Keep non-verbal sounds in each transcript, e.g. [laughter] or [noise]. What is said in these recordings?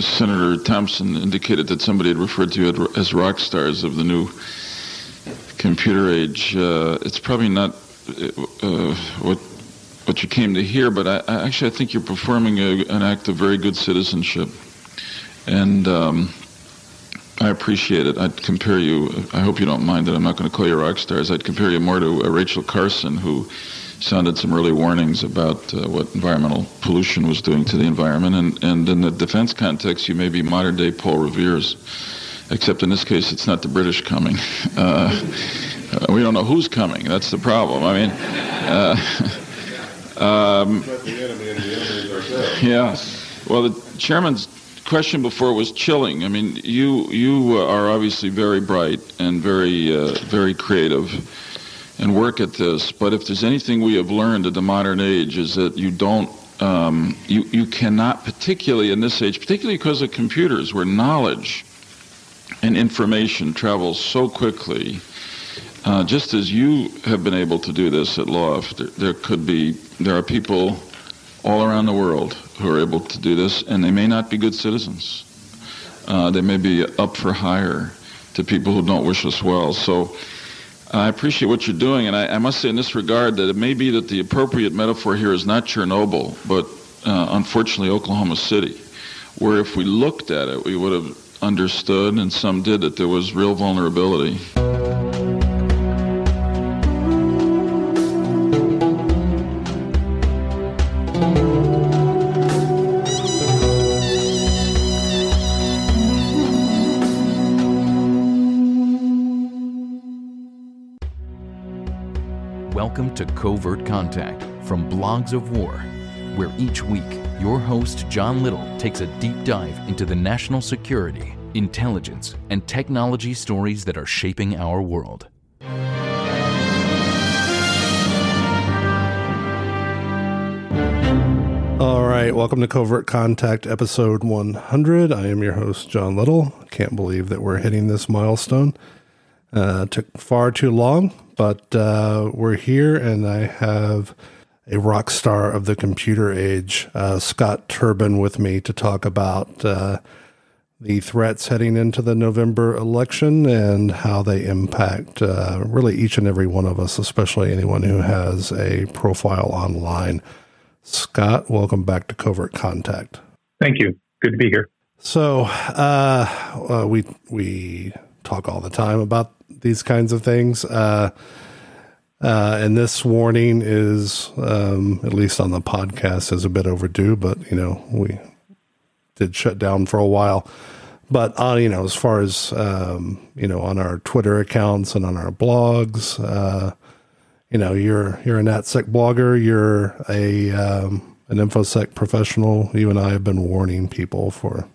Senator Thompson indicated that somebody had referred to you as rock stars of the new computer age. Uh, it's probably not uh, what what you came to hear, but I, I actually I think you're performing a, an act of very good citizenship, and um, I appreciate it. I'd compare you. I hope you don't mind that I'm not going to call you rock stars. I'd compare you more to uh, Rachel Carson, who sounded some early warnings about uh, what environmental pollution was doing to the environment. And, and in the defense context, you may be modern day Paul Revere's, except in this case, it's not the British coming. [laughs] Uh, we don't know who's coming. That's the problem. I mean, uh, [laughs] um, yeah. Well, the chairman's question before was chilling. I mean, you you are obviously very bright and very uh, very creative and work at this. But if there's anything we have learned in the modern age is that you don't, um, you, you cannot, particularly in this age, particularly because of computers, where knowledge and information travels so quickly, uh, just as you have been able to do this at L0pht, there, there could be, there are people all around the world who are able to do this, and they may not be good citizens. Uh, they may be up for hire to people who don't wish us well. So I appreciate what you're doing, and I, I, must say in this regard that it may be that the appropriate metaphor here is not Chernobyl, but uh, unfortunately Oklahoma City, where if we looked at it, we would have understood, and some did, that there was real vulnerability. To Covert Contact from Blogs of War, where each week your host, John Little, takes a deep dive into the national security, intelligence, and technology stories that are shaping our world. All right, welcome to Covert Contact episode 100. I am your host, John Little. Can't believe that we're hitting this milestone. Uh, took far too long, but uh, we're here, and I have a rock star of the computer age, uh, Scott Terban, with me to talk about uh, the threats heading into the November election and how they impact uh, really each and every one of us, especially anyone who has a profile online. Scott, welcome back to Covert Contact. Thank you. Good to be here. So, uh, we we talk all the time about these kinds of things. Uh, uh, and this warning is, um, at least on the podcast, is a bit overdue. But you know, we did shut down for a while. But on you know, as far as um, you know, on our Twitter accounts and on our blogs, uh, you know, you're you're a NatSec blogger. You're a um, an infosec professional. You and I have been warning people for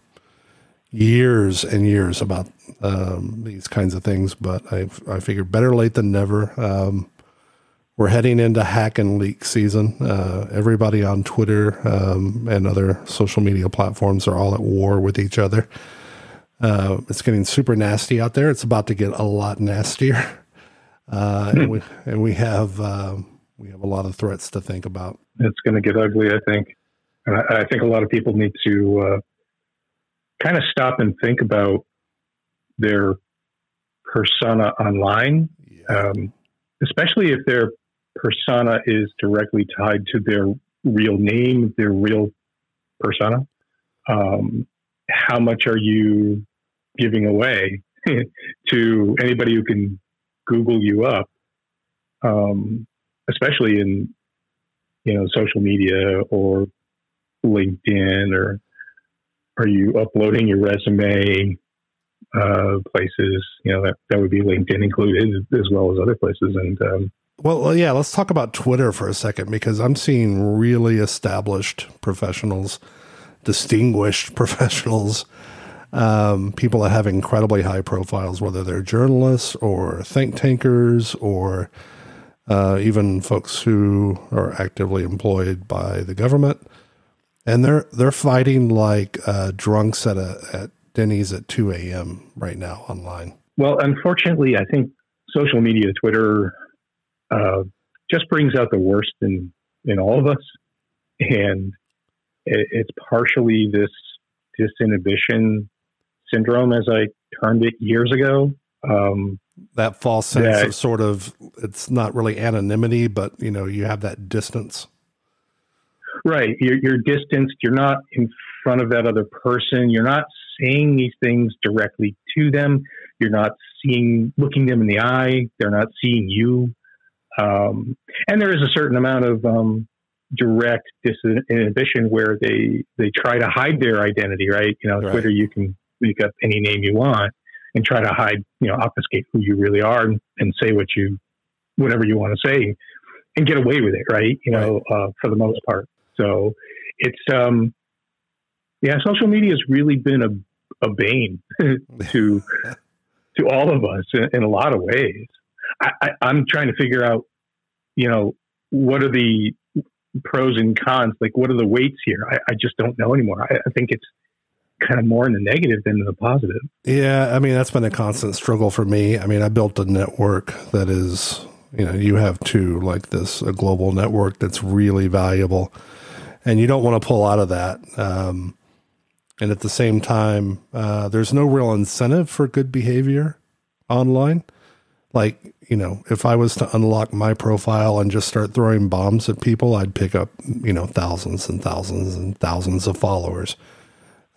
years and years about um, these kinds of things, but I I figured better late than never. Um, we're heading into hack and leak season. Uh, everybody on Twitter um, and other social media platforms are all at war with each other. Uh, it's getting super nasty out there. It's about to get a lot nastier, uh, and we and we have um, we have a lot of threats to think about. It's going to get ugly, I think, and I, I, think a lot of people need to uh, kind of stop and think about their persona online, yeah. um, especially if their persona is directly tied to their real name, their real persona. Um, how much are you giving away [laughs] to anybody who can Google you up, um, especially in you know social media or LinkedIn or are you uploading your resume uh, places? You know, that, that would be LinkedIn included as well as other places. And, um, well, yeah, let's talk about Twitter for a second because I'm seeing really established professionals, distinguished [laughs] professionals, um, people that have incredibly high profiles, whether they're journalists or think tankers or uh, even folks who are actively employed by the government and they're they're fighting like uh, drunks at a at Denny's at two a.m. right now online. Well, unfortunately, I think social media, Twitter, uh, just brings out the worst in in all of us, and it, it's partially this disinhibition syndrome, as I termed it years ago. Um, that false sense that, of sort of it's not really anonymity, but you know you have that distance. Right, you're, you're distanced. You're not in front of that other person. You're not saying these things directly to them. You're not seeing, looking them in the eye. They're not seeing you. Um, and there is a certain amount of um, direct disinhibition where they they try to hide their identity. Right, you know, right. Twitter you can make up any name you want and try to hide, you know, obfuscate who you really are and, and say what you, whatever you want to say, and get away with it. Right, you know, right. Uh, for the most part. So it's um, yeah, social media has really been a a bane [laughs] to to all of us in, in a lot of ways. I, am trying to figure out, you know, what are the pros and cons? Like, what are the weights here? I, I just don't know anymore. I, I, think it's kind of more in the negative than the positive. Yeah, I mean, that's been a constant struggle for me. I mean, I built a network that is, you know, you have two like this, a global network that's really valuable, and you don't want to pull out of that. Um, and at the same time, uh, there's no real incentive for good behavior online. Like, you know, if I was to unlock my profile and just start throwing bombs at people, I'd pick up, you know, thousands and thousands and thousands of followers.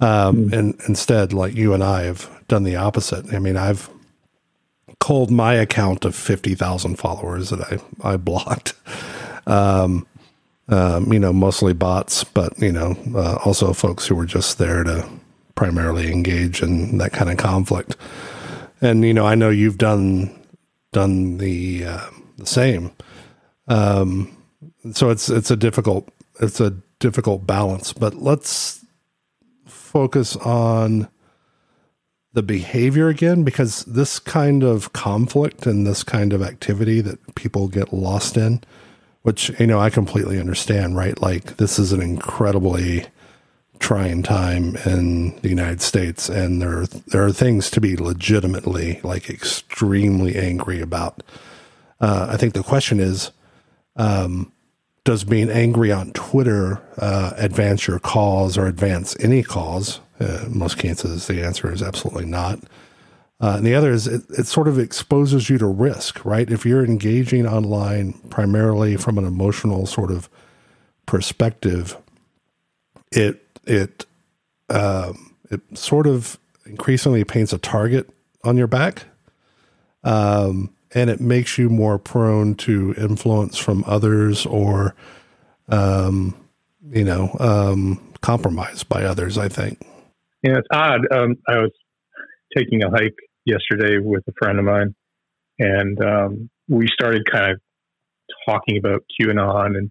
Um, mm. And instead, like you and I have done the opposite. I mean, I've called my account of 50,000 followers that I, I blocked. [laughs] Um, um, you know, mostly bots, but you know, uh, also folks who were just there to primarily engage in that kind of conflict. And you know, I know you've done done the uh, the same. Um, so it's it's a difficult it's a difficult balance. But let's focus on the behavior again because this kind of conflict and this kind of activity that people get lost in which you know I completely understand, right? Like this is an incredibly trying time in the United States, and there are, there are things to be legitimately like extremely angry about. Uh, I think the question is, um, does being angry on Twitter uh, advance your cause or advance any cause? Uh, most cases, the answer is absolutely not. Uh, and the other is it, it sort of exposes you to risk, right? If you're engaging online primarily from an emotional sort of perspective, it it um, it sort of increasingly paints a target on your back, um, and it makes you more prone to influence from others or, um, you know, um, by others. I think. Yeah, it's odd. Um, I was taking a hike yesterday with a friend of mine, and um, we started kind of talking about QAnon and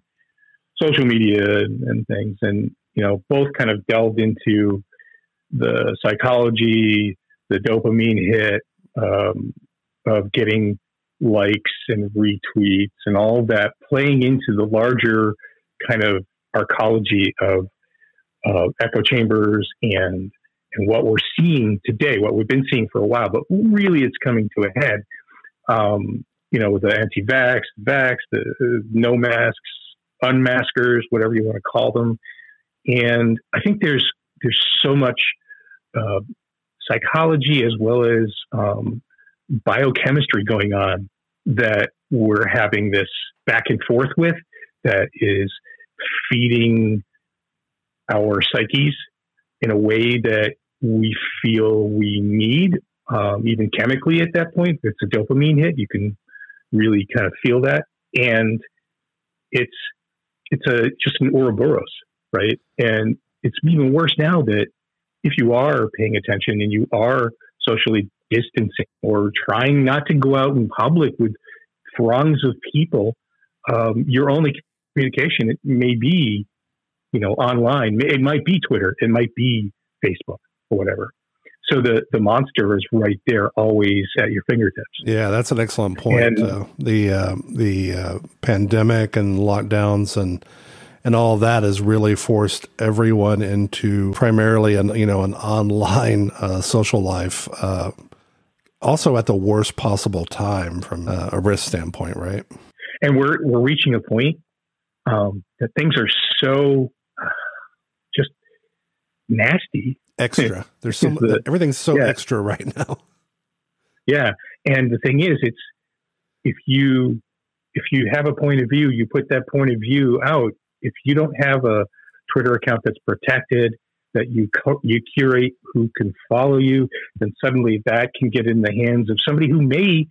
social media and, and, things, and you know, both kind of delved into the psychology, the dopamine hit um, of getting likes and retweets and all that, playing into the larger kind of arcology of uh, echo chambers and and what we're seeing today, what we've been seeing for a while, but really it's coming to a head. Um, you know, with the anti-vax, vax, the uh, no masks, unmaskers, whatever you want to call them, and I think there's there's so much uh, psychology as well as um, biochemistry going on that we're having this back and forth with that is feeding our psyches in a way that we feel we need, um, even chemically at that point. It's a dopamine hit. You can really kind of feel that. And it's, it's a, just an Ouroboros, right? And it's even worse now that if you are paying attention and you are socially distancing or trying not to go out in public with throngs of people, um, your only communication it may be, you know, online. It might be Twitter. It might be Facebook or whatever. So the, the monster is right there, always at your fingertips. Yeah, that's an excellent point. And, uh, the uh, the uh, pandemic and lockdowns and and all that has really forced everyone into primarily an you know an online uh, social life. Uh, also, at the worst possible time from uh, a risk standpoint, right? And we're we're reaching a point um, that things are so just nasty extra. [laughs] There's so the, everything's so yeah. extra right [laughs] now. Yeah, and the thing is, it's if you if you have a point of view, you put that point of view out. If you don't have a Twitter account that's protected, that you co- you curate who can follow you, then suddenly that can get in the hands of somebody who may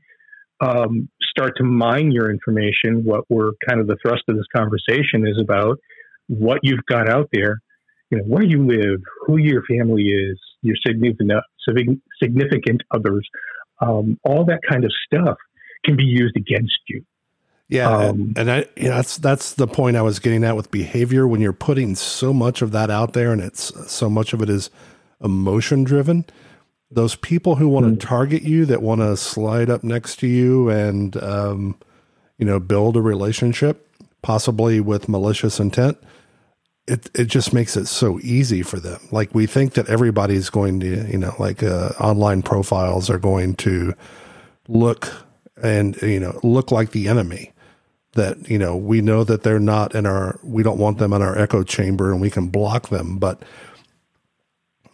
um, start to mine your information. What we're kind of the thrust of this conversation is about what you've got out there, you know, where you live, who your family is, your significant significant others, um, all that kind of stuff can be used against you. Yeah, um, and I, you know, that's that's the point I was getting at with behavior. When you're putting so much of that out there, and it's so much of it is emotion driven, those people who want to mm-hmm. target you, that want to slide up next to you, and um, you know, build a relationship, possibly with malicious intent. It it just makes it so easy for them. Like we think that everybody's going to, you know, like uh, online profiles are going to look and you know look like the enemy that you know we know that they're not in our we don't want them in our echo chamber and we can block them but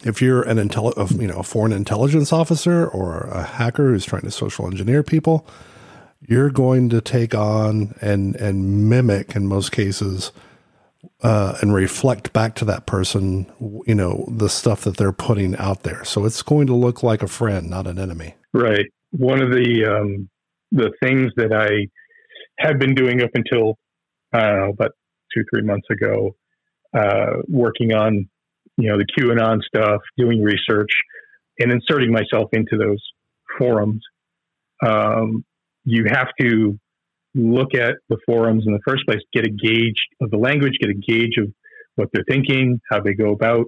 if you're an intel you know a foreign intelligence officer or a hacker who's trying to social engineer people you're going to take on and and mimic in most cases uh, and reflect back to that person you know the stuff that they're putting out there. So it's going to look like a friend not an enemy. Right. One of the um, the things that i had been doing up until I don't know about two three months ago, uh, working on you know the QAnon stuff, doing research, and inserting myself into those forums. Um, you have to look at the forums in the first place, get a gauge of the language, get a gauge of what they're thinking, how they go about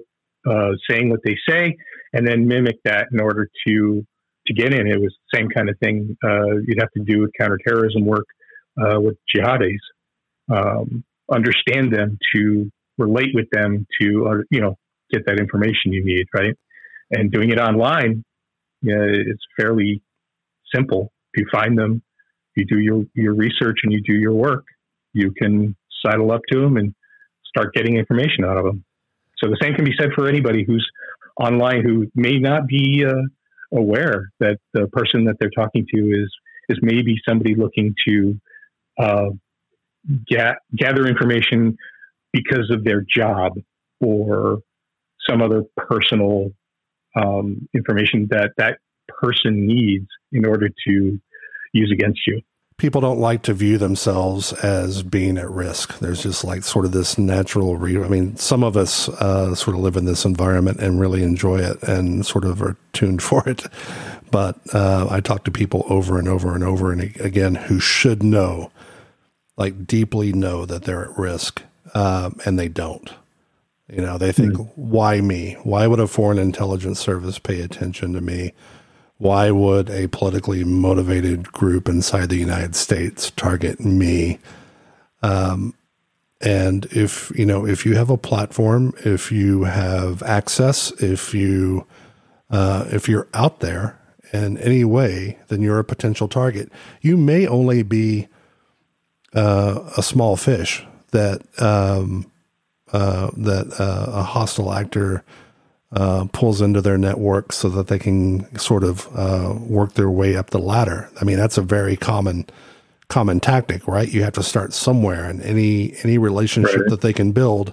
uh, saying what they say, and then mimic that in order to to get in. It was the same kind of thing uh, you'd have to do with counterterrorism work uh, with jihadis, um, understand them, to relate with them, to uh, you know get that information you need, right? And doing it online, yeah, it's fairly simple. If you find them, you do your your research and you do your work, you can sidle up to them and start getting information out of them. So the same can be said for anybody who's online who may not be uh, aware that the person that they're talking to is is maybe somebody looking to uh, ga- gather information because of their job or some other personal um, information that that person needs in order to use against you. People don't like to view themselves as being at risk. There's just like sort of this natural. Re- I mean, some of us uh, sort of live in this environment and really enjoy it and sort of are tuned [laughs] for it. But uh, I talk to people over and over and over and again who should know like deeply know that they're at risk, um, and they don't. You know, they think, mm. why me? Why would a foreign intelligence service pay attention to me? Why would a politically motivated group inside the United States target me? Um, and if you know, if you have a platform, if you have access, if you uh, if you're out there in any way, then you're a potential target. You may only be uh, a small fish that um, uh, that uh, a hostile actor uh, pulls into their network so that they can sort of uh, work their way up the ladder. I mean, that's a very common common tactic, right? You have to start somewhere, and any any relationship right. that they can build,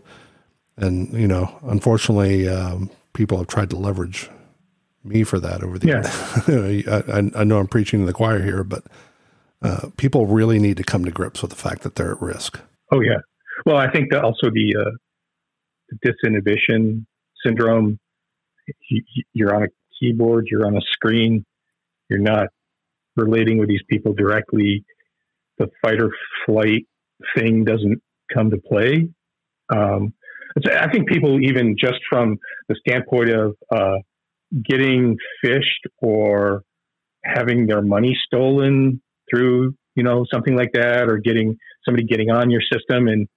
and you know, unfortunately, um, people have tried to leverage me for that over the yeah. years. [laughs] I, I know I'm preaching to the choir here, but uh, people really need to come to grips with the fact that they're at risk. Oh yeah. Well, I think that also the, uh, the disinhibition syndrome. You're on a keyboard, you're on a screen, you're not relating with these people directly. The fight or flight thing doesn't come to play. Um, I think people, even just from the standpoint of uh, getting phished or having their money stolen through you know something like that or getting somebody getting on your system and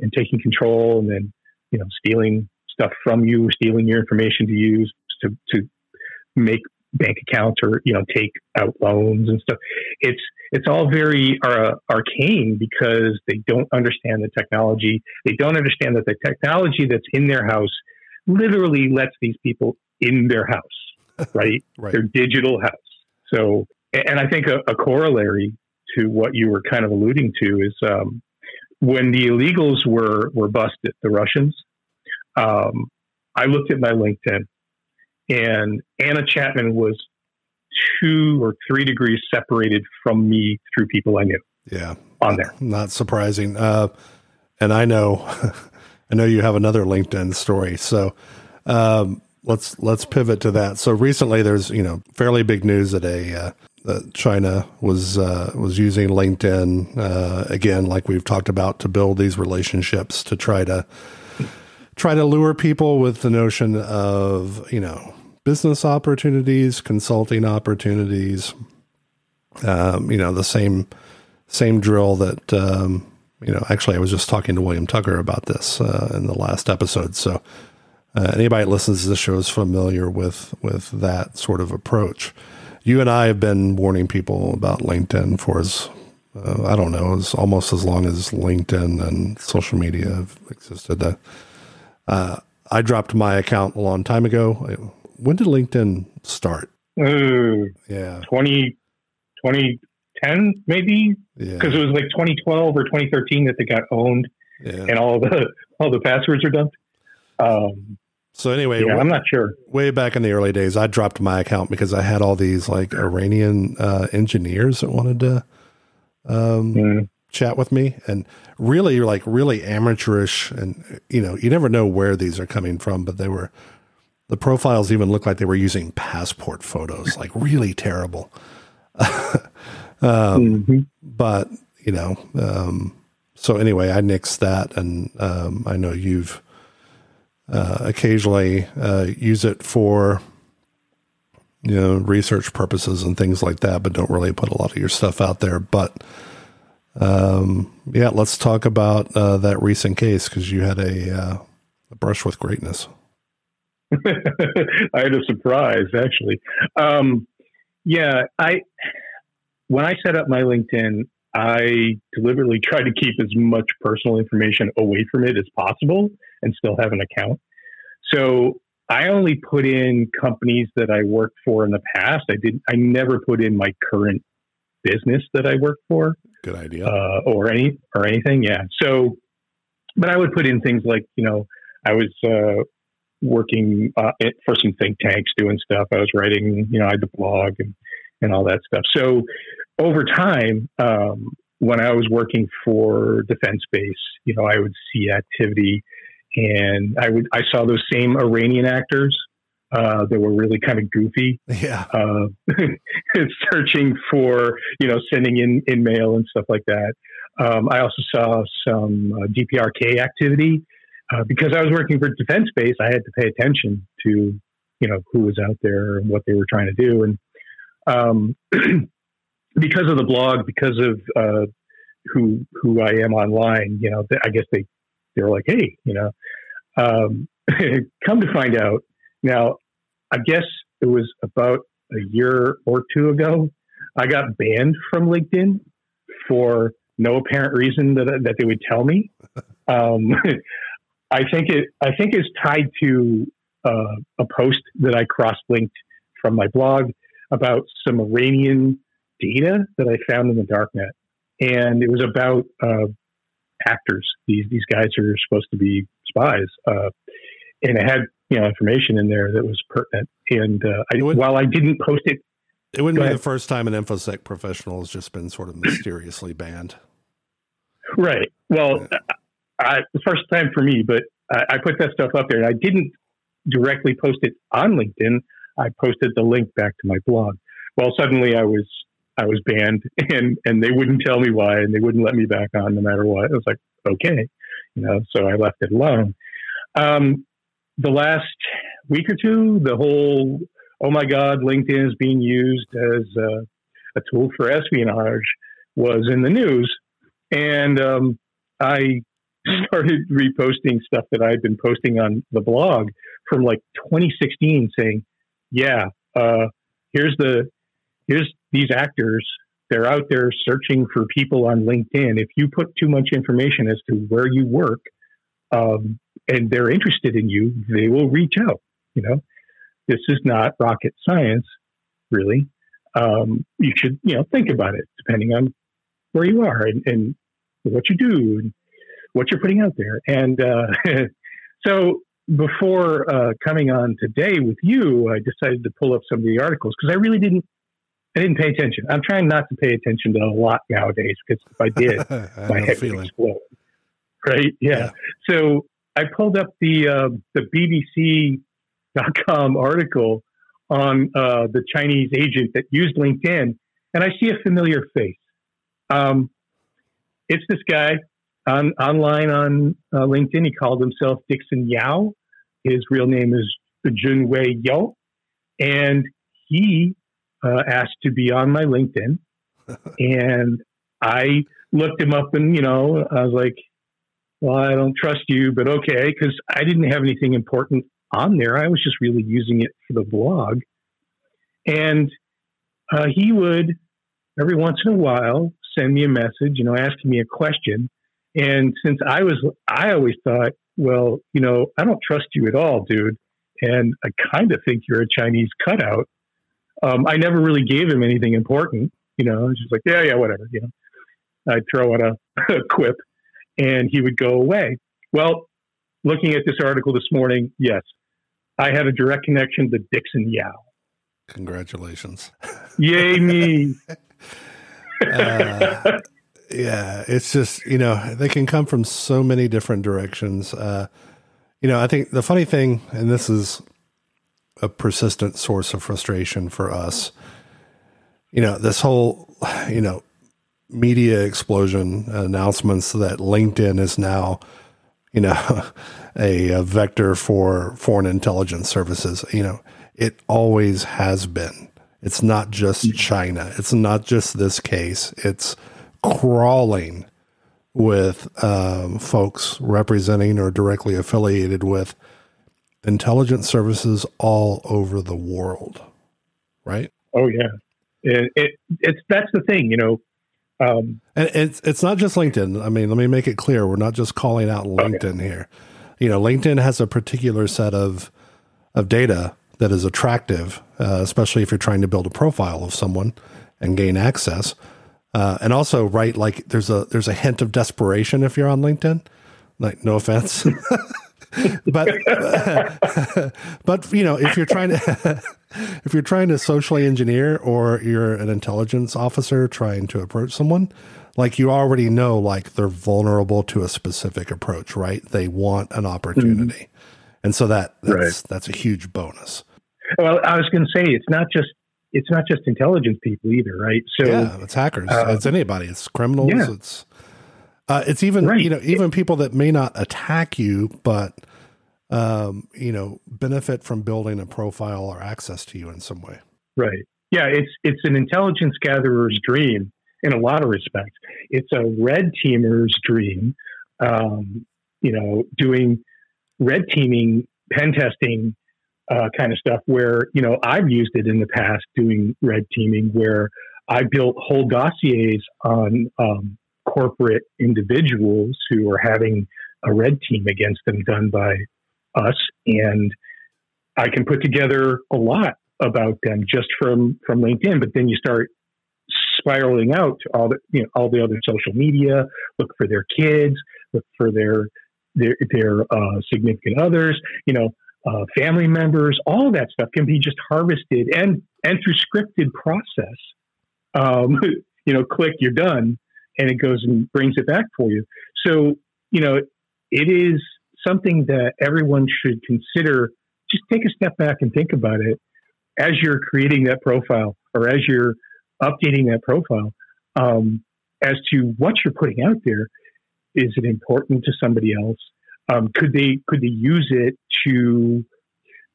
and taking control and then you know stealing stuff from you stealing your information to use to to make bank accounts or you know take out loans and stuff it's it's all very uh, arcane because they don't understand the technology they don't understand that the technology that's in their house literally lets these people in their house, [laughs] right? Right. Their digital house. So, and I think a, a corollary to what you were kind of alluding to is um, when the illegals were were busted, the Russians. Um, I looked at my LinkedIn, and Anna Chapman was two or three degrees separated from me through people I knew Yeah. on there. Not surprising. Uh, and I know, [laughs] I know you have another LinkedIn story. So um, let's let's pivot to that. So recently, there's you know fairly big news that a uh, that China was uh, was using LinkedIn uh, again, like we've talked about, to build these relationships to try to try to lure people with the notion of you know business opportunities, consulting opportunities. Um, you know the same same drill that um, you know. Actually, I was just talking to William Tucker about this uh, in the last episode. So uh, anybody that listens to this show is familiar with with that sort of approach. You and I have been warning people about LinkedIn for as uh, I don't know, as almost as long as LinkedIn and social media have existed. Uh, uh, I dropped my account a long time ago. When did LinkedIn start? Ooh, Yeah, 20, 2010 maybe yeah, because it was like 2012 or 2013 that they got owned yeah. and all the all the passwords are dumped. Um, So anyway, yeah, I'm not sure. way back in the early days, I dropped my account because I had all these like Iranian uh, engineers that wanted to um, Mm. Chat with me, and really, like really amateurish, and you know, you never know where these are coming from, but they were. The profiles even looked like they were using passport photos, [laughs] like really terrible. [laughs] Mhm. But you know, um, so anyway, I nixed that, and um, I know you've uh, occasionally uh, use it for you know research purposes and things like that, but don't really put a lot of your stuff out there. But um, yeah, let's talk about uh, that recent case because you had a, uh, a brush with greatness. [laughs] I had a surprise actually. Um, yeah, I when I set up my LinkedIn, I deliberately [laughs] tried to keep as much personal information away from it as possible and still have an account. So I only put in companies that I worked for in the past. I didn't I never put in my current business that I work for Good idea. uh, or any or anything. Yeah. So, but I would put in things like you know I was uh, working uh, for some think tanks doing stuff. I was writing you know I had the blog and and all that stuff. So over time, um, when I was working for Defense Base, you know I would see activity, and I would I saw those same Iranian actors. Uh, that were really kind of goofy, yeah. uh, [laughs] searching for you know sending in in mail and stuff like that. Um, I also saw some uh, DPRK activity uh, because I was working for Defense Base. I had to pay attention to you know who was out there and what they were trying to do, and um, [clears throat] because of the blog, because of uh, who who I am online, you know, I guess they they were like, hey, you know, um, [laughs] come to find out now. I guess it was about a year or two ago. I got banned from LinkedIn for no apparent reason that that they would tell me. [laughs] Um, I think it I think it's tied to uh, a post that I cross linked from my blog about some Iranian data that I found in the darknet, and it was about uh, actors. These these guys are supposed to be spies, uh, and it had you know information in there that was pertinent. And uh, I, would- while I didn't post it, It wouldn't be ahead. the first time an infosec professional has just been sort of mysteriously banned. right? Well, I, the first time for me, but I, I put that stuff up there, and I didn't directly post it on LinkedIn. I posted the link back to my blog. Well, suddenly I was I was banned, [laughs] and and they wouldn't tell me why, and they wouldn't let me back on no matter what. I was like, okay, you know, so I left it alone. Um, the last week or two, the whole oh my god, LinkedIn is being used as a, a tool for espionage was in the news, and um, I started [laughs] reposting stuff that I'd been posting on the blog from like 2016, saying, "Yeah, uh, here's the here's these actors. They're out there searching for people on LinkedIn. If you put too much information as to where you work, um, and they're interested in you, they will reach out. You know, this is not rocket science, really. Um, you should, you know, think about it depending on where you are and, and what you do and what you're putting out there. And uh, [laughs] so before uh, coming on today with you, I decided to pull up some of the articles because I really didn't. I didn't pay attention. I'm trying not to pay attention to a lot nowadays because if I did, [laughs] I my head would explode. Right? Yeah. Yeah. So I pulled up the uh, the BBC.com article on uh, the Chinese agent that used LinkedIn, and I see a familiar face. Um, it's this guy on online on uh, LinkedIn. He called himself Dickson Yeo. His real name is Jun Wei Yeo, and he uh, asked to be on my LinkedIn. [laughs] and I looked him up, and you know, I was like, "Well, I don't trust you, but okay," because I didn't have anything important on there. I was just really using it for the blog, and uh, he would every once in a while send me a message, you know, asking me a question. And since I was, I always thought, well, you know, I don't trust you at all, dude. And I kind of think you're a Chinese cutout. Um, I never really gave him anything important, you know, I was just like, yeah, yeah, whatever, you know. I'd throw out a, [laughs] a quip and he would go away. Well, looking at this article this morning, yes, I had a direct connection to Dickson Yeo. Congratulations. Yay, me. [laughs] Uh, yeah, it's just you know they can come from so many different directions. Uh, you know, I think the funny thing, and this is a persistent source of frustration for us. You know, this whole you know media explosion announcements that LinkedIn is now you know [laughs] a, a vector for foreign intelligence services. You know, it always has been. It's not just China. It's not just this case. It's crawling with um, folks representing or directly affiliated with intelligence services all over the world. Right? Oh yeah, it, it, it's that's the thing, you know. Um, And it's it's not just LinkedIn. I mean, let me make it clear: we're not just calling out LinkedIn here. You know, LinkedIn has a particular set of of data that is attractive, uh, especially if you're trying to build a profile of someone and gain access. Uh, and also, right, like there's a there's a hint of desperation if you're on LinkedIn. Like, no offense, [laughs] but [laughs] but you know, if you're trying to [laughs] if you're trying to socially engineer or you're an intelligence officer trying to approach someone, like you already know, like they're vulnerable to a specific approach, right? They want an opportunity, and so that that's Right. that's a huge bonus. well, I was going to say it's not just it's not just intelligence people either, right? So yeah, it's hackers. uh, it's anybody. It's criminals. yeah. It's uh, it's even Right. you know even people that may not attack you, but um, you know benefit from building a profile or access to you in some way. Right. Yeah, it's it's an intelligence gatherer's dream in a lot of respects. It's a red teamer's dream. Um, you know, doing red teaming, pen testing uh, kind of stuff. Where you know I've used it in the past doing red teaming, where I built whole dossiers on um, corporate individuals who are having a red team against them done by us, and I can put together a lot about them just from from LinkedIn. But then you start spiraling out to all the you know all the other social media. Look for their kids. Look for their their their uh, significant others. You know, uh, family members. All that stuff can be just harvested and and through scripted process. Um, [laughs] you know, click, you're done, and it goes and brings it back for you. So you know, it is something that everyone should consider. Just take a step back and think about it as you're creating that profile or as you're updating that profile um, as to what you're putting out there. Is it important to somebody else? Um, could they could they use it to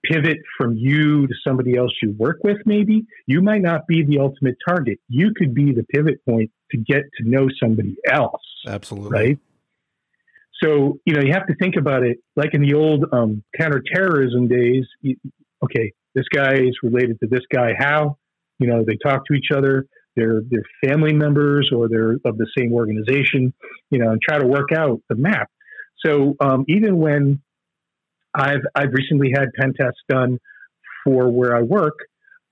pivot from you to somebody else you work with? Maybe you might not be the ultimate target. You could be the pivot point to get to know somebody else Absolutely. right? So you know you have to think about it like in the old um, counterterrorism days. You, okay, this guy is related to this guy. How? You know they talk to each other. They're they're family members or they're of the same organization. You know, and try to work out the map. So um, even when I've I've recently had pen tests done for where I work.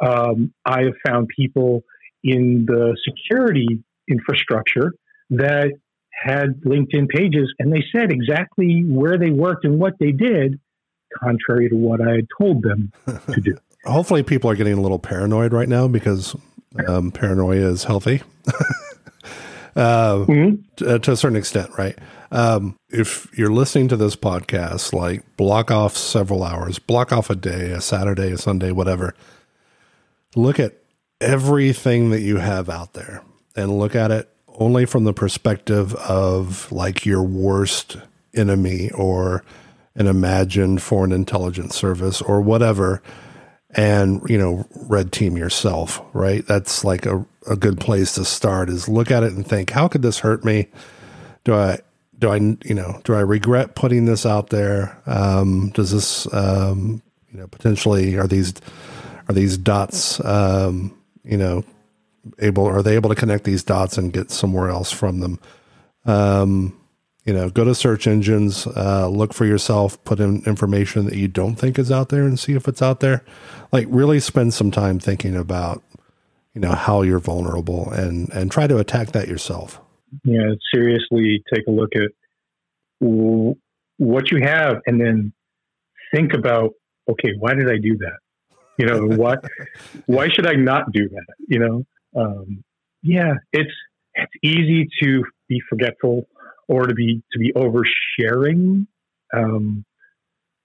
Um, I have found people in the security infrastructure that had LinkedIn pages, and they said exactly where they worked and what they did, contrary to what I had told them to do. [laughs] Hopefully, people are getting a little paranoid right now because um, paranoia is healthy. [laughs] uh, mm-hmm. to, to, a certain extent, right? Um, if you're listening to this podcast, like block off several hours, block off a day, a Saturday, a Sunday, whatever. Look at everything that you have out there and look at it only from the perspective of like your worst enemy or an imagined foreign intelligence service or whatever and you know red team yourself right? That's like a, a good place to start is look at it and think how could this hurt me? Do i do i you know do i regret putting this out there? Um, does this um, you know potentially are these are these dots um, you know able are they able to connect these dots and get somewhere else from them? Um, you know go to search engines uh, look for yourself put in information that you don't think is out there and see if it's out there. Like really spend some time thinking about you know how you're vulnerable and and try to attack that yourself. Yeah seriously take a look at what you have and then think about okay why did i do that? You know why [laughs] why should i not do that? You know um, yeah it's it's easy to be forgetful or to be to be oversharing. Um,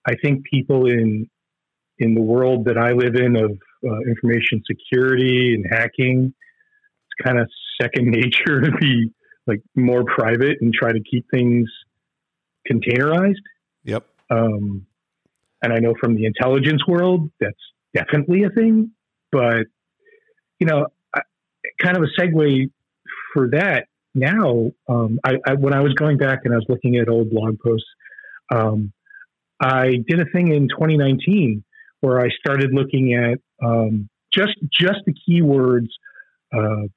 I think people in in the world that I live in of uh, information security and hacking, it's kind of second [laughs] nature to be like more private and try to keep things containerized. Yep. Um, and I know from the intelligence world that's definitely a thing, but you know, kind of a segue for that now, um, I, I, when I was going back and I was looking at old blog posts, um, I did a thing in 2019 where I started looking at um, just just the keywords uh,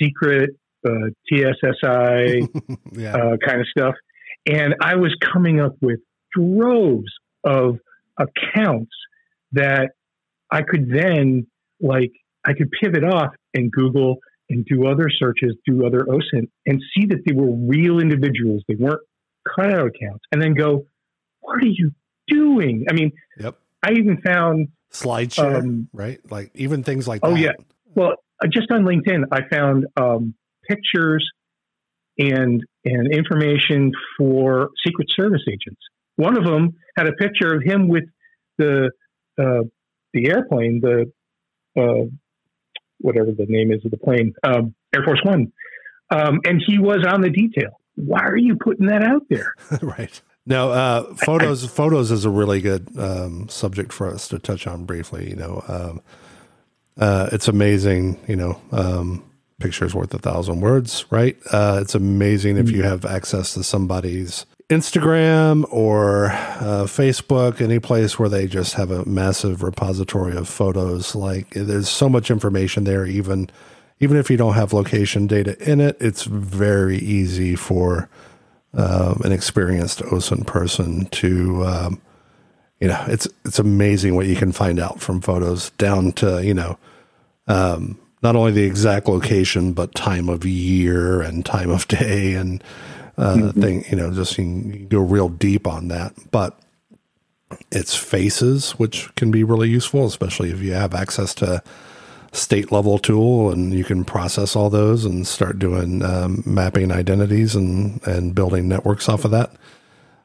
secret, uh, TSSI [laughs] yeah. uh, kind of stuff, and I was coming up with droves of accounts that I could then like I could pivot off and Google and do other searches, do other OSINT, and see that they were real individuals. They weren't cutout accounts. And then go, what are you doing? I mean, yep. I even found SlideShare, um, right? Like even things like oh, that. yeah. Well, uh, just on LinkedIn, I found um, pictures and and information for Secret Service agents. One of them had a picture of him with the uh, the airplane, the uh, whatever the name is of the plane, um, Air Force One, um, and he was on the detail. Why are you putting that out there? [laughs] right. Now, uh, photos. I, photos is a really good um, subject for us to touch on briefly. You know, um, uh, it's amazing. You know, um, pictures worth a thousand words, right? Uh, it's amazing if mm-hmm. you have access to somebody's Instagram or uh, Facebook, any place where they just have a massive repository of photos. Like there's so much information there, even even if you don't have location data in it, it's very easy for um, an experienced OSINT person to, um, you know, it's it's amazing what you can find out from photos down to you know. Um, not only the exact location, but time of year and time of [laughs] day and uh, mm-hmm. thing. You know, just you can go real deep on that. But it's faces, which can be really useful, especially if you have access to state level tool and you can process all those and start doing um, mapping identities and and building networks off of that.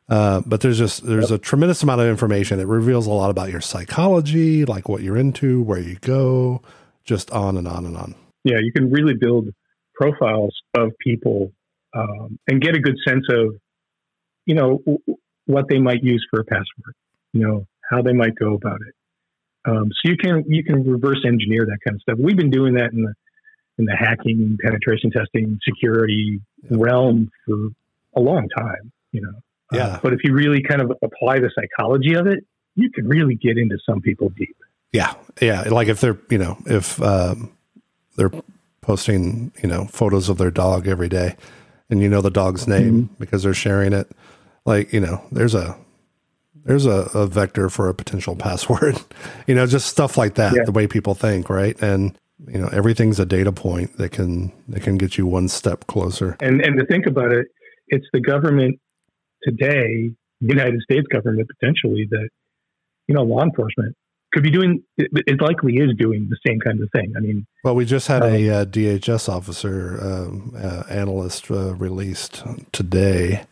Uh, but there's just there's a tremendous amount of information. It reveals a lot about your psychology, like what you're into, where you go, just on and on and on. Yeah, you can really build profiles of people um, and get a good sense of, you know, w- what they might use for a password, you know, how they might go about it. Um, so you can you can reverse engineer that kind of stuff. We've been doing that in the in the hacking, penetration testing, security yeah. realm for a long time. You know, uh, yeah. Uh, but if you really kind of apply the psychology of it, you can really get into some people deep. Yeah, yeah. Like if they're you know if um, they're posting you know photos of their dog every day, and you know the dog's name mm-hmm. because they're sharing it. Like, you know, there's a there's a, a vector for a potential [laughs] password. you know, just stuff like that, Yeah. the way people think, right? And you know, everything's a data point that can that can get you one step closer. And and to think about it, it's the government today, the United States government potentially that you know law enforcement could be doing. It, it likely is doing the same kind of thing. I mean, Well, we just had a uh, DHS officer um, uh, analyst uh, released today.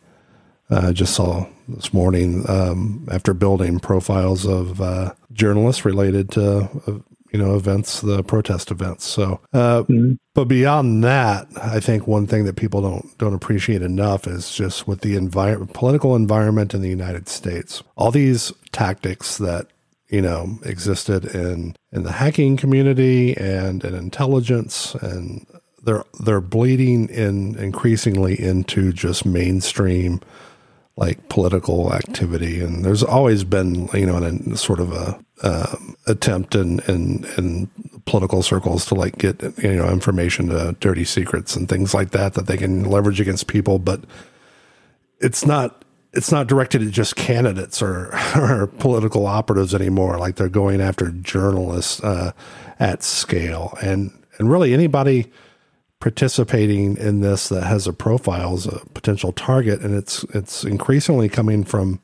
Uh, I just saw this morning um, after building profiles of uh, journalists related to uh, you know events, the protest events. So, uh, Mhm. but beyond that, I think one thing that people don't don't appreciate enough is just with the environment, political environment in the United States, all these tactics that you know existed in in the hacking community and in intelligence and they're they're bleeding in increasingly into just mainstream like political activity. And there's always been you know a sort of a um, attempt in, in in political circles to like get you know information to dirty secrets and things like that that they can leverage against people. But it's not it's not directed at just candidates or, [laughs] or political operatives anymore. Like they're going after journalists uh, at scale, and and really anybody participating in this that has a profile is a potential target, and it's it's increasingly coming from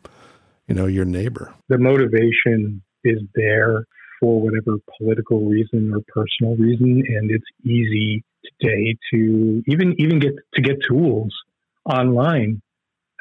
you know your neighbor. the motivation is there for whatever political reason or personal reason, and it's easy today to even even get to get tools online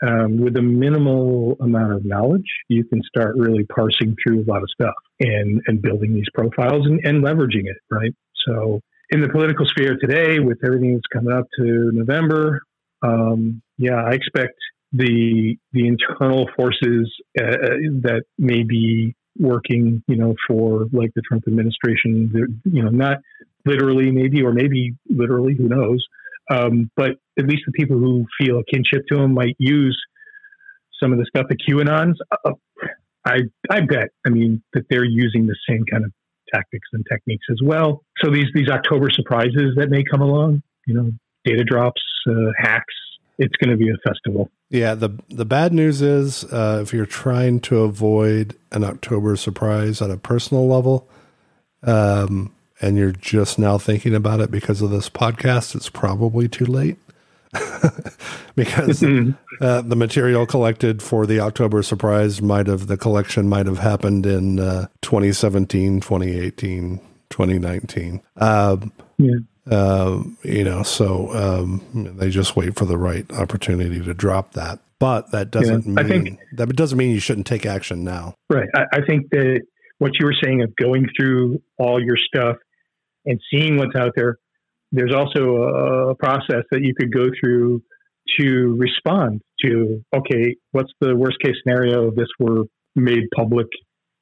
um, with a minimal amount of knowledge. You can start really parsing through a lot of stuff and and building these profiles and, and leveraging it. Right. So in the political sphere today, with everything that's coming up to November, um, yeah, I expect the the internal forces uh, that may be working, you know, for like the Trump administration, you know, not literally maybe or maybe literally, who knows, um, but at least the people who feel a kinship to him might use some of the stuff that QAnon's. Uh, I I bet. I mean that they're using the same kind of tactics and techniques as well. So these these October surprises that may come along, you know, data drops, uh, hacks. It's going to be a festival. Yeah, the the bad news is uh, if you're trying to avoid an October surprise on a personal level, um, and you're just now thinking about it because of this podcast, it's probably too late. [laughs] because uh, the material collected for the October surprise might have the collection might have happened in uh, 2017, 2018, 2019. Um, Yeah. um, you know, so um, they just wait for the right opportunity to drop that. But that doesn't Yeah, mean think- that doesn't mean you shouldn't take action now. Right. I, I think that what you were saying of going through all your stuff and seeing what's out there, there's also a process that you could go through to respond to, okay, what's the worst case scenario if this were made public,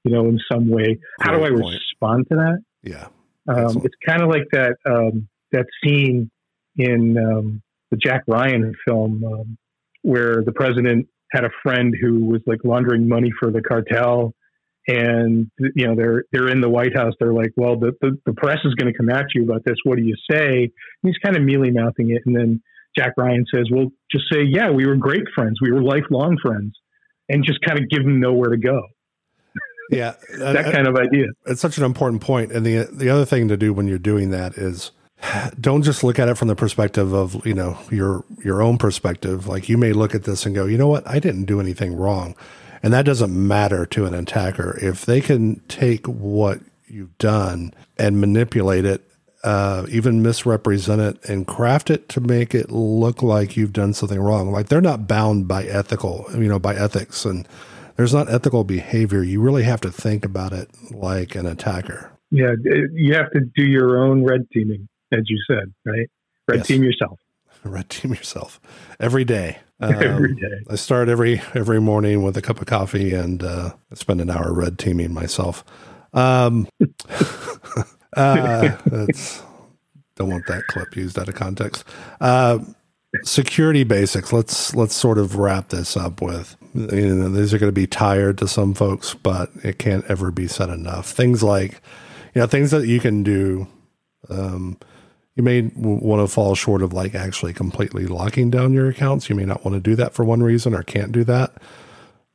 you know, in some way? How do I point. respond to that? Yeah, Um, it's kind of like that um, that scene in um, the Jack Ryan film um, where the president had a friend who was like laundering money for the cartel, and you know they're they're in the White House. They're like, "Well, the the, the press is going to come at you about this. What do you say?" And he's kind of mealy mouthing it, and then Jack Ryan says, "Well, just say, yeah, we were great friends. We were lifelong friends." And just kind of give them nowhere to go. yeah. [laughs] That kind of idea. it's such an important point. And the the other thing to do when you're doing that is don't just look at it from the perspective of you know your your own perspective. Like you may look at this and go, you know what, I didn't do anything wrong, and that doesn't matter to an attacker if they can take what you've done and manipulate it. Uh, even misrepresent it and craft it to make it look like you've done something wrong. Like they're not bound by ethical, you know, by ethics, and there's not ethical behavior. You really have to think about it like an attacker. Yeah, you have to do your own red teaming, as you said, right? Red Yes. team yourself [laughs] Red team yourself every day. [laughs] every Um. I start every every morning with a cup of coffee and uh, spend an hour red teaming myself. Um, [laughs] uh, that's, don't want that clip used out of context. Uh, security basics. Let's let's sort of wrap this up with. You know, these are going to be tired to some folks, but it can't ever be said enough. Things like, you know, things that you can do. Um, you may want to fall short of like actually completely locking down your accounts. You may not want to do that for one reason or can't do that.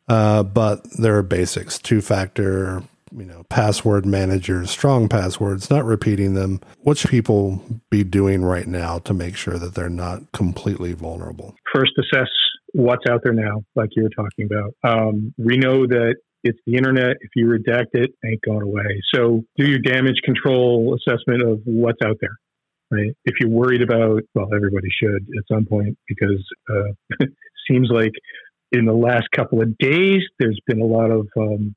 Uh, but there are basics, two factor, you know, password managers, strong passwords, not repeating them. What should people be doing right now to make sure that they're not completely vulnerable? First, assess what's out there now, like you were talking about. Um, we know that it's the internet. If you redact it, it ain't going away. So do your damage control assessment of what's out there. Right. If you're worried about, well, everybody should at some point because uh, it [laughs] seems like in the last couple of days there's been a lot of um,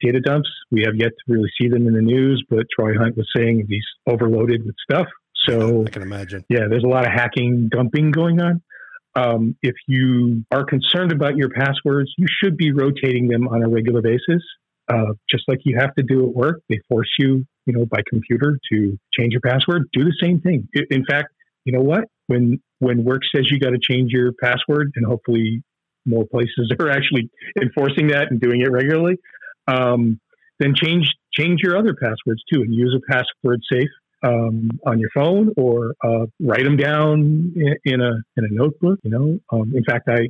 data dumps. We have yet to really see them in the news, but Troy Hunt was saying he's overloaded with stuff. So I can imagine. Yeah, there's a lot of hacking, dumping going on. Um, if you are concerned about your passwords, you should be rotating them on a regular basis. Uh, just like you have to do at work, they force you, you know, by computer to change your password. Do the same thing. In fact, you know what? When when work says you got to change your password, and hopefully more places [laughs] are actually enforcing that and doing it regularly, um, then change change your other passwords too, and use a password safe um, on your phone or uh, write them down in, in, a in a notebook. You know, um, in fact, I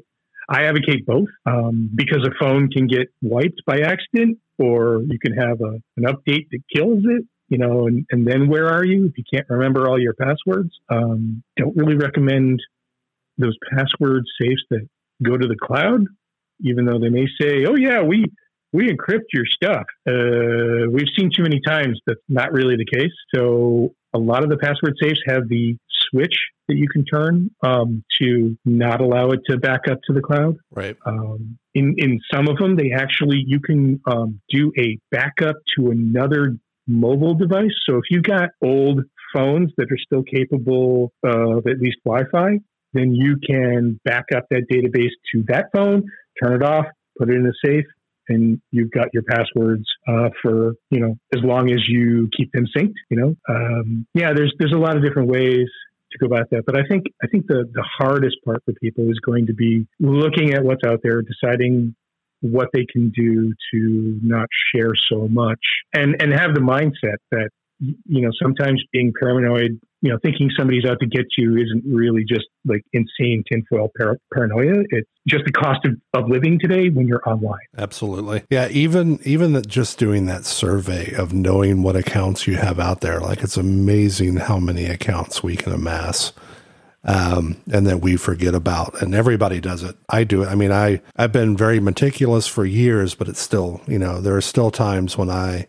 I advocate both um, because a phone can get wiped by accident, or you can have a, an update that kills it. You know, and, and then where are you if you can't remember all your passwords? Um, don't really recommend those password safes that go to the cloud, even though they may say, "Oh yeah, we we encrypt your stuff. Uh, we've seen too many times that's not really the case. So a lot of the password safes have the switch that you can turn um, to not allow it to back up to the cloud. Right. Um, in in some of them, they actually you can um, do a backup to another mobile device. So if you've got old phones that are still capable of at least Wi-Fi, then you can back up that database to that phone, turn it off, put it in a safe, and you've got your passwords uh, for you know as long as you keep them synced. You know, um, yeah, there's there's a lot of different ways to go about that, but I think I think the the hardest part for people is going to be looking at what's out there, deciding what they can do to not share so much, and and have the mindset that you know sometimes being paranoid you know, thinking somebody's out to get you isn't really just like insane tinfoil par- paranoia. It's just the cost of, of living today when you're online. Absolutely. Yeah. Even, even just doing that survey of knowing what accounts you have out there, like it's amazing how many accounts we can amass. Um, and that we forget about and everybody does it. I do it. I mean, I, I've been very meticulous for years, but it's still, you know, there are still times when I,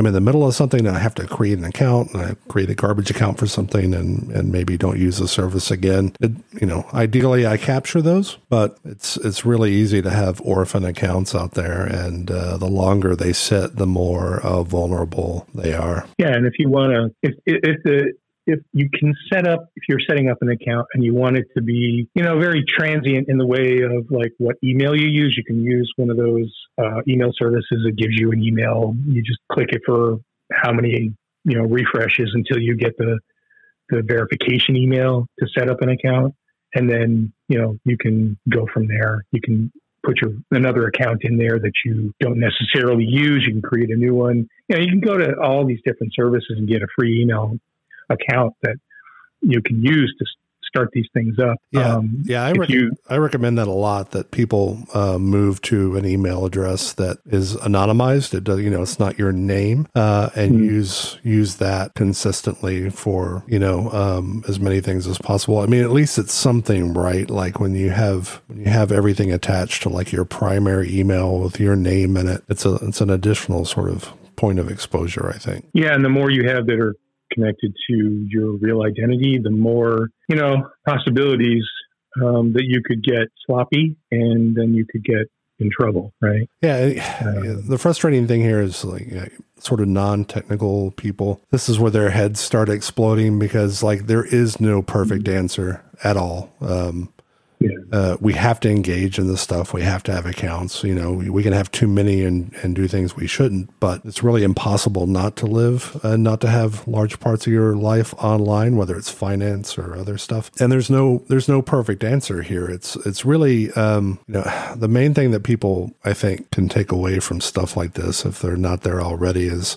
I'm in the middle of something and I have to create an account and I create a garbage account for something and, and maybe don't use the service again. It, you know, ideally I capture those, but it's it's really easy to have orphan accounts out there, and uh, the longer they sit, the more uh, vulnerable they are. Yeah, and if you want to, if if the if you can set up if you're setting up an account and you want it to be you know very transient in the way of like what email you use you can use one of those uh, email services that gives you an email. You just click it for how many you know refreshes until you get the the verification email to set up an account. And then you know you can go from there. You can put your another account in there that you don't necessarily use. You can create a new one. You know you can go to all these different services and get a free email account that you can use to start these things up. Yeah, um, yeah, I, rec- you, I recommend that a lot. That people uh, move to an email address that is anonymized. It does, you know, it's not your name, uh, and mm-hmm. use use that consistently for you know um, as many things as possible. I mean, at least it's something, right? Like when you have when you have everything attached to like your primary email with your name in it, it's a it's an additional sort of point of exposure. I think. Yeah, and the more you have that are connected to your real identity, the more, you know, possibilities um, that you could get sloppy and then you could get in trouble, right? Yeah. Um, the frustrating thing here is like uh, sort of non technical people. This is where their heads start exploding because like there is no perfect mm-hmm. answer at all. Um, yeah. Uh, we have to engage in this stuff. We have to have accounts. You know, we, we, can have too many and, and do things we shouldn't, but it's really impossible not to live and not to have large parts of your life online, whether it's finance or other stuff. And there's no there's no perfect answer here. It's it's really um, you know the main thing that people I think can take away from stuff like this if they're not there already is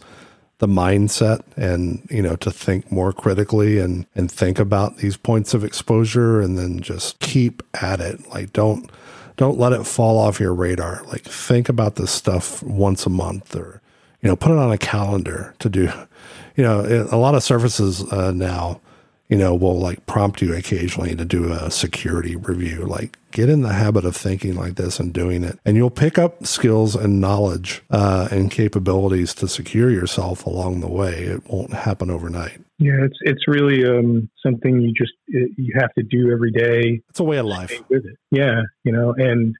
the mindset and you know to think more critically and and think about these points of exposure and then just keep at it like don't don't let it fall off your radar. Like think about this stuff once a month or, you know, put it on a calendar to do, [laughs] you know, a lot of services uh, now, you know, will like prompt you occasionally to do a security review. Like get in the habit of thinking like this and doing it. And you'll pick up skills and knowledge uh, and capabilities to secure yourself along the way. It won't happen overnight. Yeah, it's it's really um, something you just you have to do every day. It's a way of life. With it, yeah, you know, and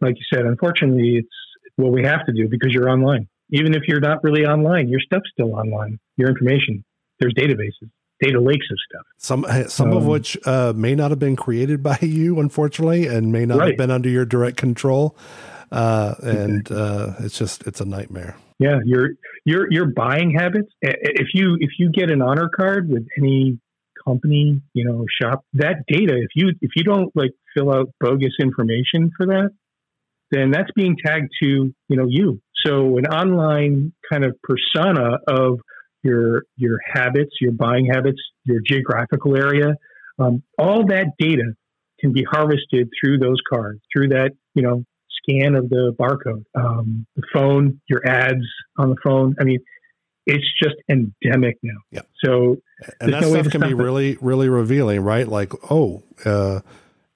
like you said, unfortunately, it's what we have to do because you're online. Even if you're not really online, your stuff's still online. Your information, there's databases, data lakes of stuff. Some some um, of which uh, may not have been created by [laughs] you, unfortunately, and may not right. have been under your direct control. Uh, and uh, it's just it's a nightmare. Yeah, your your your buying habits. If you if you get an honor card with any company, you know, shop that data. If you if you don't like fill out bogus information for that, then that's being tagged to you know you. So an online kind of persona of your your habits, your buying habits, your geographical area, um, all that data can be harvested through those cards, through that you know scan of the barcode, um, the phone, your ads on the phone. I mean, it's just endemic now. Yeah. So and that no stuff can be it. really, really revealing, right? Like, oh, uh,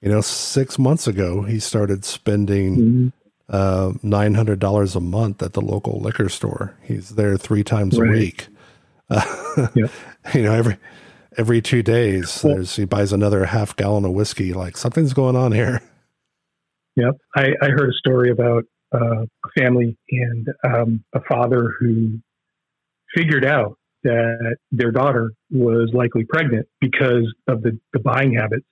you know, six months ago he started spending mm-hmm. uh, nine hundred dollars a month at the local liquor store. He's there three times right. a week. Uh, yeah. [laughs] You know, every every two days, well, he buys another half gallon of whiskey. Like something's going on here. [laughs] Yep. I, I heard a story about uh, a family and um, a father who figured out that their daughter was likely pregnant because of the, the buying habits.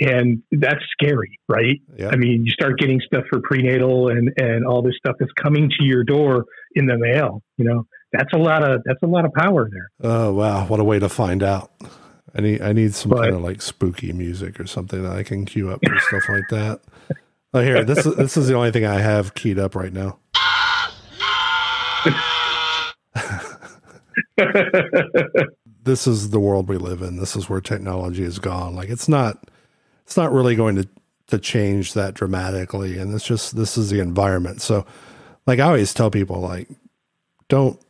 And that's scary, right? I mean, you start getting stuff for prenatal and, and all this stuff that's coming to your door in the mail, you know, that's a lot of, that's a lot of power there. Oh, wow. What a way to find out. I need, I need some but, kind of like spooky music or something that I can cue up for stuff like that. [laughs] Oh, here, this is this is the only thing I have keyed up right now. [laughs] this is the world we live in. This is where technology is gone. Like it's not it's not really going to to change that dramatically and it's just this is the environment. So like I always tell people like don't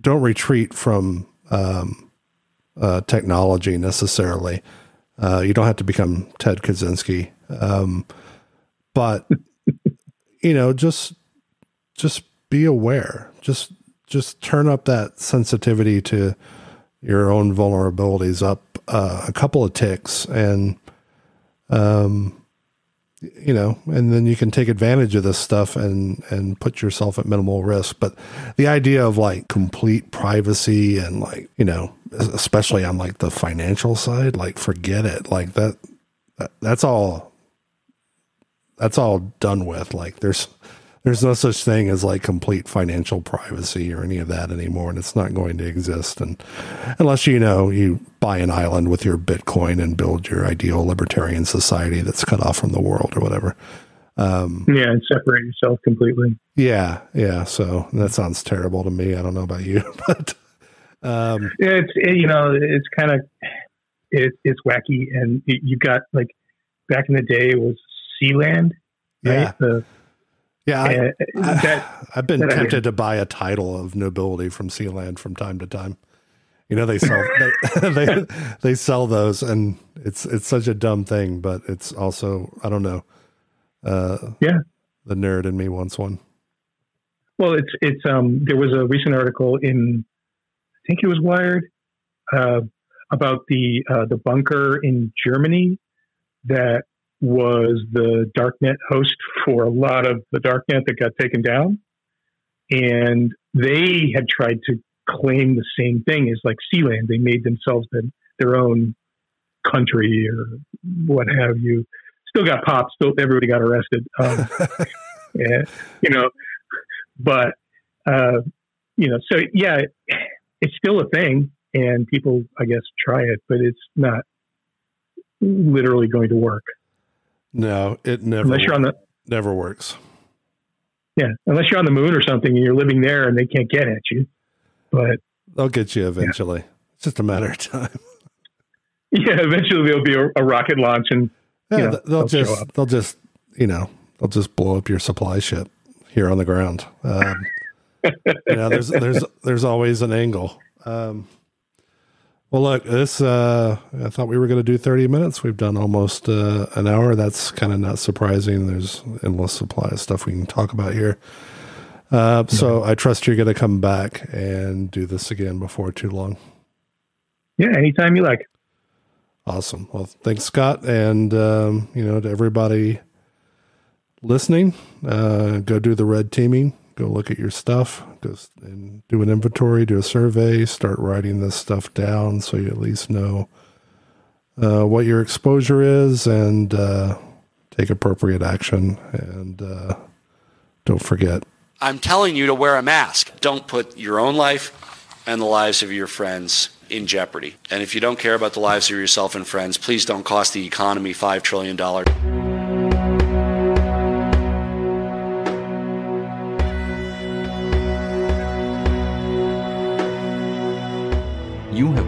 don't retreat from um, uh, technology necessarily. Uh, you don't have to become Ted Kaczynski. Um, but [laughs] you know, just just be aware. Just just turn up that sensitivity to your own vulnerabilities up uh, a couple of ticks and um you know and then you can take advantage of this stuff and and put yourself at minimal risk but the idea of like complete privacy and like you know especially on like the financial side like forget it like that that's all that's all done with. Like there's there's no such thing as like complete financial privacy or any of that anymore, and it's not going to exist. And unless you know you buy an island with your Bitcoin and build your ideal libertarian society that's cut off from the world or whatever. Um, yeah, and separate yourself completely. Yeah, yeah. So that sounds terrible to me. I don't know about you, [laughs] but um, it's it, you know it's kind of it, it's wacky, and you got like back in the day it was Sealand. Yeah. Right? The, yeah, I, have [sighs] been tempted to buy a title of nobility from Sealand from time to time. You know they sell they, [laughs] they, they sell those, and it's it's such a dumb thing, but it's also I don't know. Uh, yeah, the nerd in me wants one. Well, it's it's um there was a recent article in I think it was Wired uh, about the uh, the bunker in Germany that was the darknet host for a lot of the darknet that got taken down. And they had tried to claim the same thing as like Sealand. They made themselves their, their own country or what have you. Still got popped. Still, everybody got arrested. Um, [laughs] yeah, you know, but uh, you know, so yeah, it's still a thing, and people, I guess, try it, but it's not literally going to work. No, it never. Unless you're on the never works. Yeah, unless you're on the moon or something and you're living there and they can't get at you. But they'll get you eventually. Yeah. It's just a matter of time. [laughs] Yeah, eventually there'll be a, a rocket launch and yeah, you know, they'll, they'll just they'll just you know they'll just blow up your supply ship here on the ground. Um, [laughs] yeah, there's there's there's always an angle. Um, well, look, this uh, I thought we were going to do 30 minutes. We've done almost uh, an hour. That's kind of not surprising. There's endless supply of stuff we can talk about here. Uh, so I trust you're going to come back and do this again before too long. Yeah, anytime you like. Awesome. Well, thanks, Scott, and um, you know to everybody listening. Uh, go do the red teaming. Go look at your stuff. Go and do an inventory. Do a survey. Start writing this stuff down so you at least know uh, what your exposure is and uh, take appropriate action. And uh, don't forget. I'm telling you to wear a mask. Don't put your own life and the lives of your friends in jeopardy. And if you don't care about the lives of yourself and friends, please don't cost the economy $5 trillion.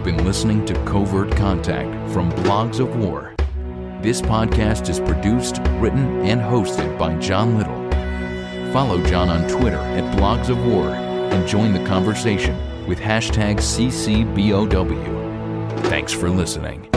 have been listening to Covert Contact from Blogs of War. This podcast is produced, written, and hosted by John Little. Follow John on Twitter at Blogs of War and join the conversation with hashtag CCBOW. Thanks for listening.